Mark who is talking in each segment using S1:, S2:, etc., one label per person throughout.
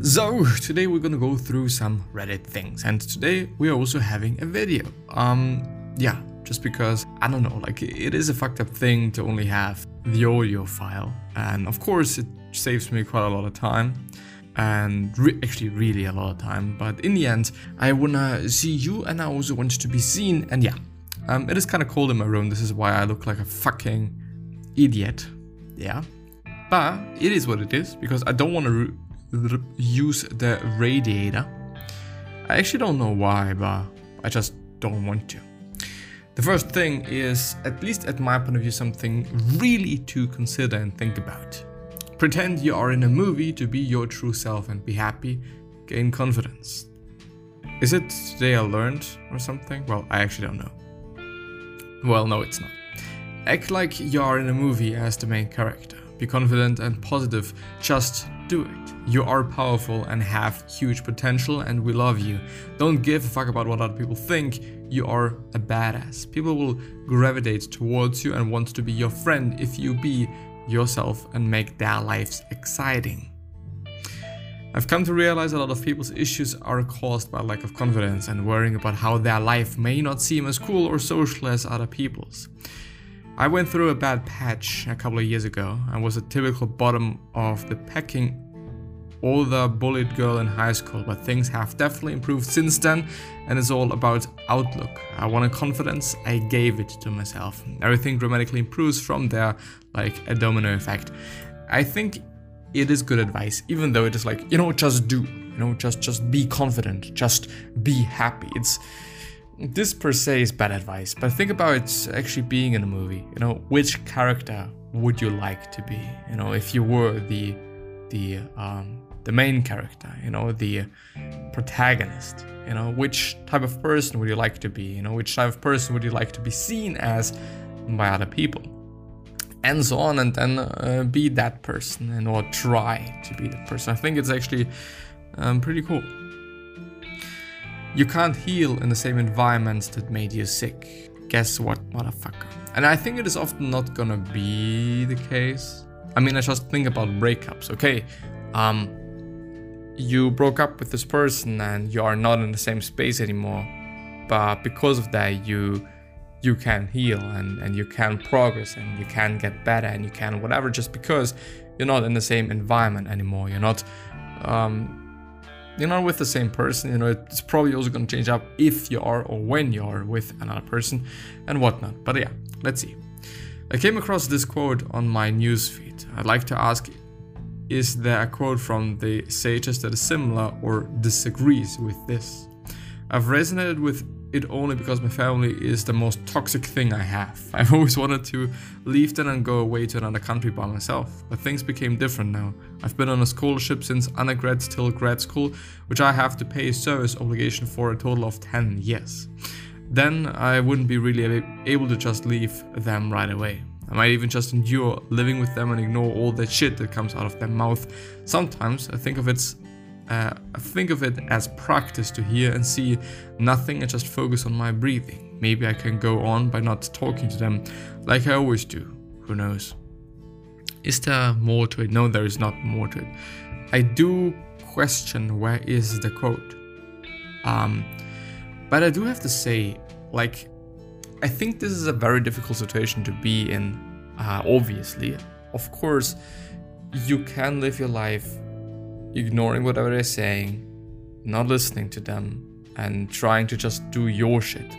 S1: So, today we're gonna go through some Reddit things, and today we are also having a video. Um, yeah, just because, I don't know, like, it is a fucked up thing to only have the audio file, and of course it saves me quite a lot of time, and re actually really a lot of time, but in the end, I wanna see you, and I also want to be seen, and yeah, um, it is kinda cold in my room, this is why I look like a fucking idiot, yeah. But it is what it is, because I don't want to use the radiator. I actually don't know why, but I just don't want to. The first thing is, at least at my point of view, something really to consider and think about. Pretend you are in a movie to be your true self and be happy, gain confidence. Is it today I learned or something? Well, I actually don't know. Well, no, it's not. Act like you are in a movie as the main character. Be confident and positive, just do it. You are powerful and have huge potential and we love you. Don't give a fuck about what other people think. You are a badass. People will gravitate towards you and want to be your friend if you be yourself and make their lives exciting. I've come to realize a lot of people's issues are caused by lack of confidence and worrying about how their life may not seem as cool or social as other people's. I went through a bad patch a couple of years ago. I was a typical bottom of the pecking older bullied girl in high school, but things have definitely improved since then, and it's all about outlook. I wanted confidence, I gave it to myself. Everything dramatically improves from there, like a domino effect. I think it is good advice, even though it is like, you know, just do, you know, just just be confident, just be happy. It's this per se is bad advice, but think about it actually being in a movie. You know, which character would you like to be? You know, if you were the the um, the main character, you know, the protagonist. You know, which type of person would you like to be? You know, which type of person would you like to be seen as by other people? And so on, and then uh, be that person, and or try to be that person. I think it's actually um, pretty cool. You can't heal in the same environment that made you sick. Guess what, motherfucker? And I think it is often not gonna be the case. I mean, I just think about breakups. Okay, um, you broke up with this person and you are not in the same space anymore, but because of that, you you can heal and, and you can progress and you can get better and you can whatever just because you're not in the same environment anymore. You're not um, you're not with the same person, you know, it's probably also going to change up if you are or when you are with another person and whatnot. But yeah, let's see. I came across this quote on my newsfeed. I'd like to ask is there a quote from the sages that is similar or disagrees with this? I've resonated with it only because my family is the most toxic thing I have. I've always wanted to leave them and go away to another country by myself, but things became different now. I've been on a scholarship since undergrad till grad school, which I have to pay service obligation for a total of 10 years. Then I wouldn't be really able to just leave them right away. I might even just endure living with them and ignore all that shit that comes out of their mouth. Sometimes I think of it uh, think of it as practice to hear and see nothing and just focus on my breathing. Maybe I can go on by not talking to them like I always do. Who knows? Is there more to it? No, there is not more to it. I do question where is the quote. Um, but I do have to say, like, I think this is a very difficult situation to be in. Uh, obviously, of course, you can live your life ignoring whatever they're saying, not listening to them, and trying to just do your shit.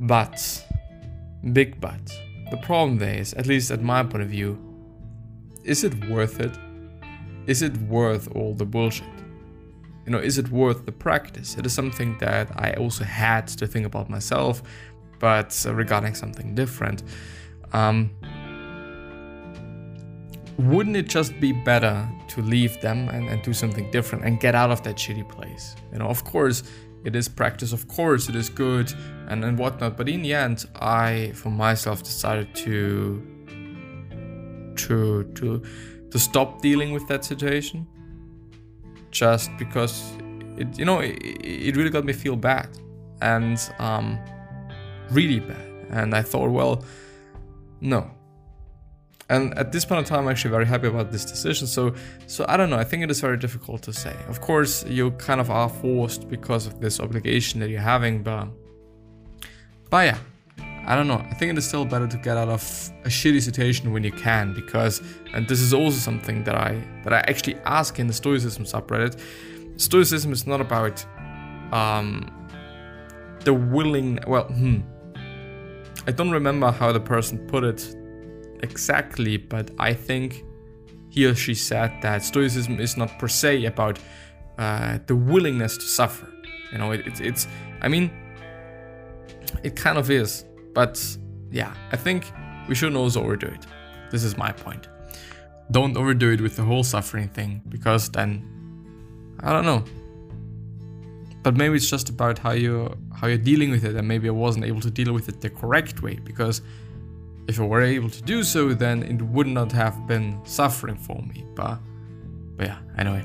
S1: But, big but, the problem there is, at least at my point of view, is it worth it? Is it worth all the bullshit? You know, is it worth the practice? It is something that I also had to think about myself, but regarding something different. Um, wouldn't it just be better to leave them and, and do something different and get out of that shitty place? You know, of course, it is practice, of course, it is good and, and whatnot, but in the end, I, for myself, decided to to to to stop dealing with that situation just because it you know it, it really got me feel bad and um really bad and i thought well no and at this point in time i'm actually very happy about this decision so so i don't know i think it is very difficult to say of course you kind of are forced because of this obligation that you're having but but yeah I don't know. I think it is still better to get out of a shitty situation when you can, because and this is also something that I that I actually ask in the Stoicism subreddit. Stoicism is not about um, the willing. Well, hmm. I don't remember how the person put it exactly, but I think he or she said that Stoicism is not per se about uh, the willingness to suffer. You know, it, it, it's. I mean, it kind of is but yeah, I think we shouldn't also overdo it. This is my point. Don't overdo it with the whole suffering thing, because then I don't know. But maybe it's just about how you how you're dealing with it, and maybe I wasn't able to deal with it the correct way. Because if I were able to do so, then it would not have been suffering for me. But, but yeah, anyway.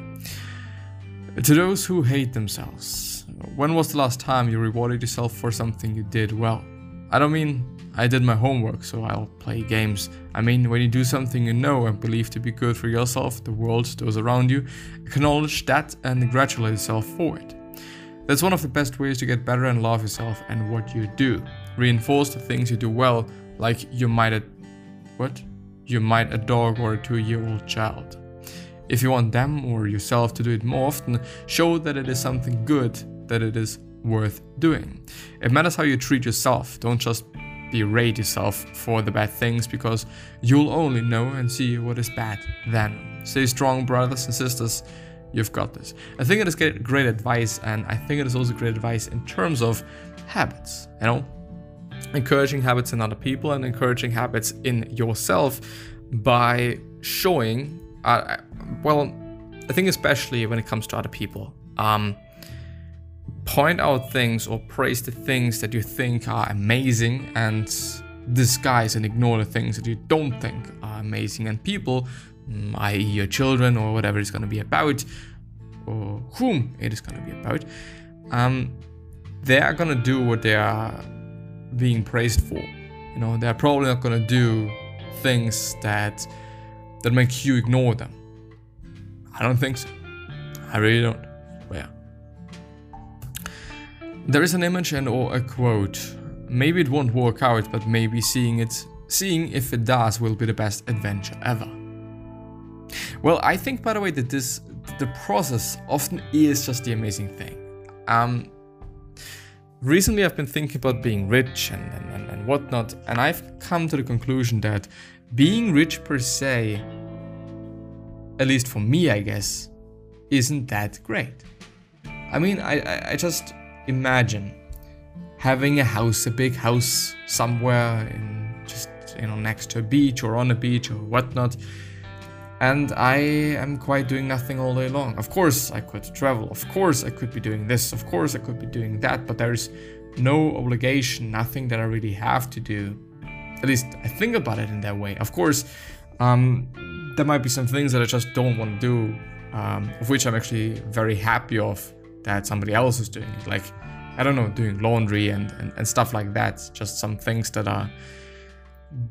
S1: To those who hate themselves, when was the last time you rewarded yourself for something you did well? I don't mean I did my homework, so I'll play games. I mean, when you do something you know and believe to be good for yourself, the world, those around you, acknowledge that and congratulate yourself for it. That's one of the best ways to get better and love yourself and what you do. Reinforce the things you do well, like you might a what? You might a dog or a two-year-old child. If you want them or yourself to do it more often, show that it is something good, that it is worth doing. It matters how you treat yourself, don't just berate yourself for the bad things because you'll only know and see what is bad then. Stay strong, brothers and sisters. You've got this. I think it is great advice, and I think it is also great advice in terms of habits. You know, encouraging habits in other people and encouraging habits in yourself by showing. Uh, well, I think especially when it comes to other people. Um, point out things or praise the things that you think are amazing and disguise and ignore the things that you don't think are amazing. And people, mm, i.e., your children or whatever it's going to be about, or whom it is going to be about, um, they are going to do what they are being praised for. You know, they're probably not to do things that that make you ignore them. I don't think so. I really don't. But yeah. There is an image and or a quote. Maybe it won't work out, but maybe seeing it, seeing if it does will be the best adventure ever. Well, I think by the way that this, the process often is just the amazing thing. Um, recently I've been thinking about being rich and, and, and whatnot, and I've come to the conclusion that being rich per se, at least for me, I guess, isn't that great. I mean, I, I, just imagine having a house, a big house somewhere in just you know next to a beach or on a beach or whatnot. And I am quite doing nothing all day long. Of course, I could travel. Of course, I could be doing this. Of course, I could be doing that. But there's no obligation, nothing that I really have to do. At least I think about it in that way. Of course, um, there might be some things that I just don't want to do, um, of which I'm actually very happy of that somebody else is doing it. Like, I don't know, doing laundry and, and, and stuff like that. Just some things that are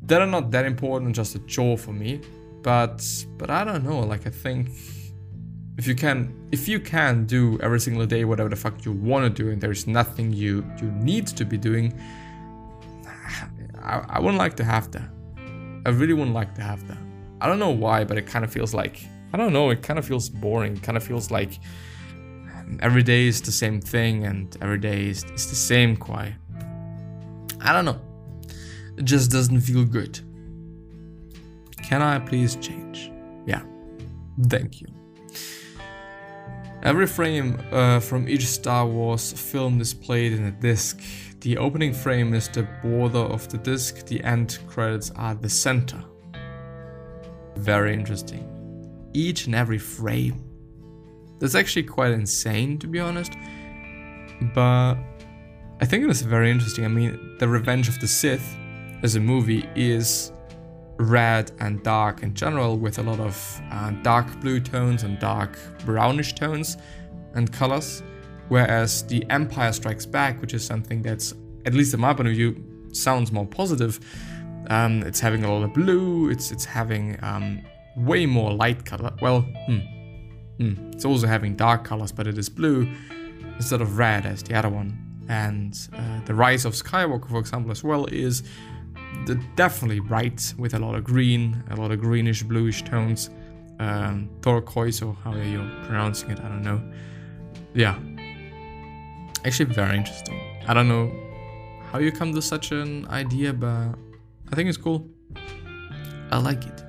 S1: that are not that important, just a chore for me. But but I don't know, like I think if you can if you can do every single day whatever the fuck you want to do and there's nothing you you need to be doing I, I wouldn't like to have that i really wouldn't like to have that i don't know why but it kind of feels like i don't know it kind of feels boring kind of feels like every day is the same thing and every day is, is the same quiet. I don't know. It just doesn't feel good. Can I please change? Yeah. Thank you. Every frame uh, from each Star Wars film is played in a disc. The opening frame is the border of the disc, the end credits are the center. Very interesting. Each and every frame. That's actually quite insane, to be honest. But I think it is very interesting. I mean, The Revenge of the Sith as a movie is red and dark in general, with a lot of uh, dark blue tones and dark brownish tones and colors. Whereas The Empire Strikes Back, which is something that's, at least in my point of view, sounds more positive. Um, it's having a lot of blue. It's it's having um, way more light color. Well, hmm, hmm. it's also having dark colors, but it is blue instead of red as the other one. And uh, the Rise of Skywalker, for example, as well, is definitely bright with a lot of green, a lot of greenish bluish tones. Um, turquoise, or how you're you pronouncing it? I don't know. Yeah, actually very interesting. I don't know how you come to such an idea, but I think it's cool. I like it.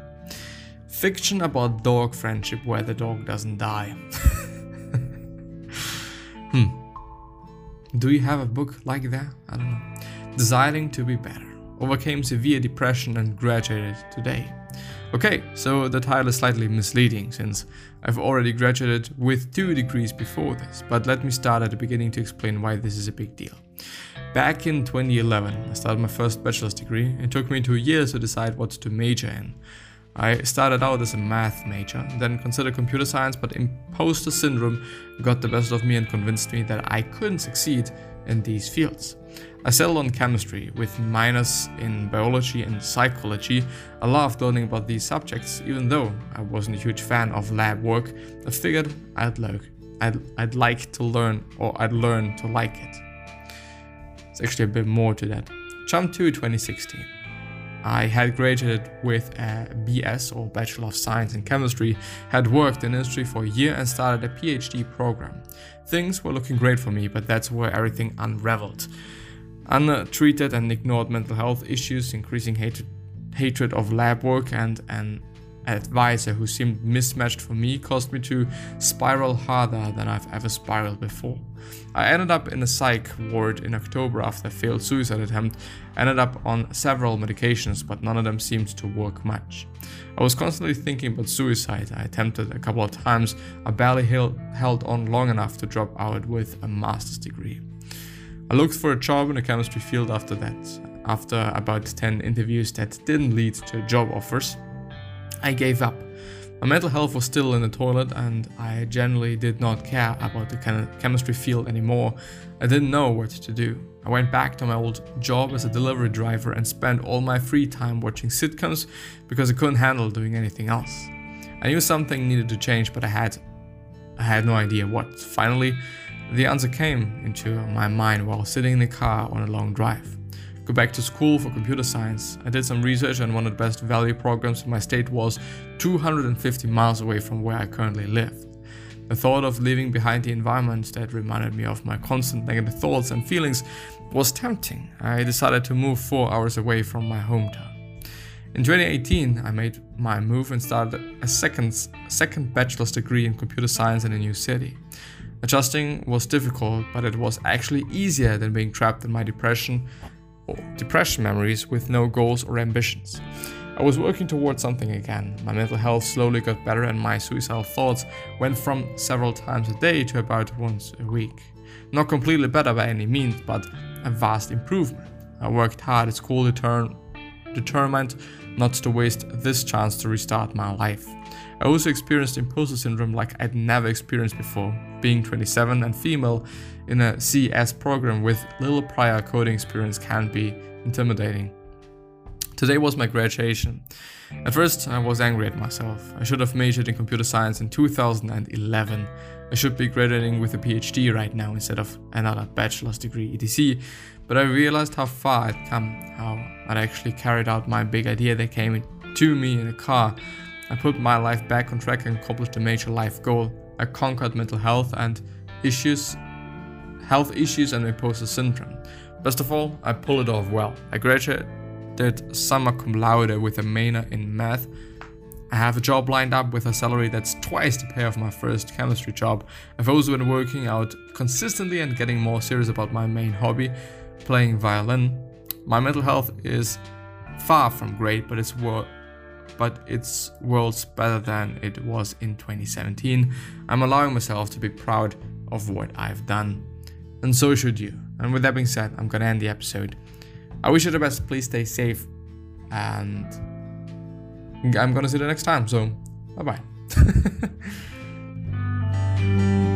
S1: Fiction about dog friendship where the dog doesn't die. hmm. Do you have a book like that? I don't know. Desiring to be better. Overcame severe depression and graduated today. Okay, so the title is slightly misleading since I've already graduated with two degrees before this, but let me start at the beginning to explain why this is a big deal. Back in 2011, I started my first bachelor's degree. It took me two years to decide what to major in. I started out as a math major, then considered computer science, but imposter syndrome got the best of me and convinced me that I couldn't succeed in these fields. I settled on chemistry with minors in biology and psychology. I loved learning about these subjects, even though I wasn't a huge fan of lab work. I figured I'd like, I'd, I'd like to learn, or I'd learn to like it. It's actually a bit more to that. Jump to 2016. I had graduated with a BS or Bachelor of Science in Chemistry, had worked in industry for a year and started a PhD program. Things were looking great for me, but that's where everything unraveled. Untreated and ignored mental health issues, increasing hatred, hatred of lab work, and an advisor who seemed mismatched for me caused me to spiral harder than I've ever spiraled before. I ended up in a psych ward in October after a failed suicide attempt, ended up on several medications, but none of them seemed to work much. I was constantly thinking about suicide. I attempted a couple of times. I barely held, on long enough to drop out with a master's degree. I looked for a job in the chemistry field after that. After about 10 interviews that didn't lead to job offers, I gave up. My mental health was still in the toilet, and I generally did not care about the chemistry field anymore. I didn't know what to do. I went back to my old job as a delivery driver and spent all my free time watching sitcoms because I couldn't handle doing anything else. I knew something needed to change, but I had I had no idea what. Finally, the answer came into my mind while sitting in the car on a long drive go back to school for computer science. I did some research and one of the best value programs in my state was 250 miles away from where I currently live. The thought of leaving behind the environment that reminded me of my constant negative thoughts and feelings was tempting. I decided to move four hours away from my hometown. In 2018, I made my move and started a second, second bachelor's degree in computer science in a new city. Adjusting was difficult, but it was actually easier than being trapped in my depression depression memories with no goals or ambitions. I was working towards something again. My mental health slowly got better, and my suicidal thoughts went from several times a day to about once a week. Not completely better by any means, but a vast improvement. I worked hard at school, determined not to waste this chance to restart my life. I also experienced imposter syndrome like I'd never experienced before. Being 27 and female in a CS program with little prior coding experience can be intimidating. Today was my graduation. At first, I was angry at myself. I should have majored in computer science in 2011. I should be graduating with a PhD right now instead of another bachelor's degree, etc. But I realized how far I'd come, how I'd actually carried out my big idea that came to me in a car I put my life back on track and accomplished a major life goal. I conquered mental health and issues, health issues and imposter syndrome. Best of all, I pulled it off well. I graduated summa cum laude with a minor in math. I have a job lined up with a salary that's twice the pay of my first chemistry job. I've also been working out consistently and getting more serious about my main hobby, playing violin. My mental health is far from great, but it's worth but it's worlds better than it was in 2017. I'm allowing myself to be proud of what I've done. And so should you. And with that being said, I'm gonna end the episode. I wish you the best. Please stay safe. And I'm gonna see you next time. So, bye bye.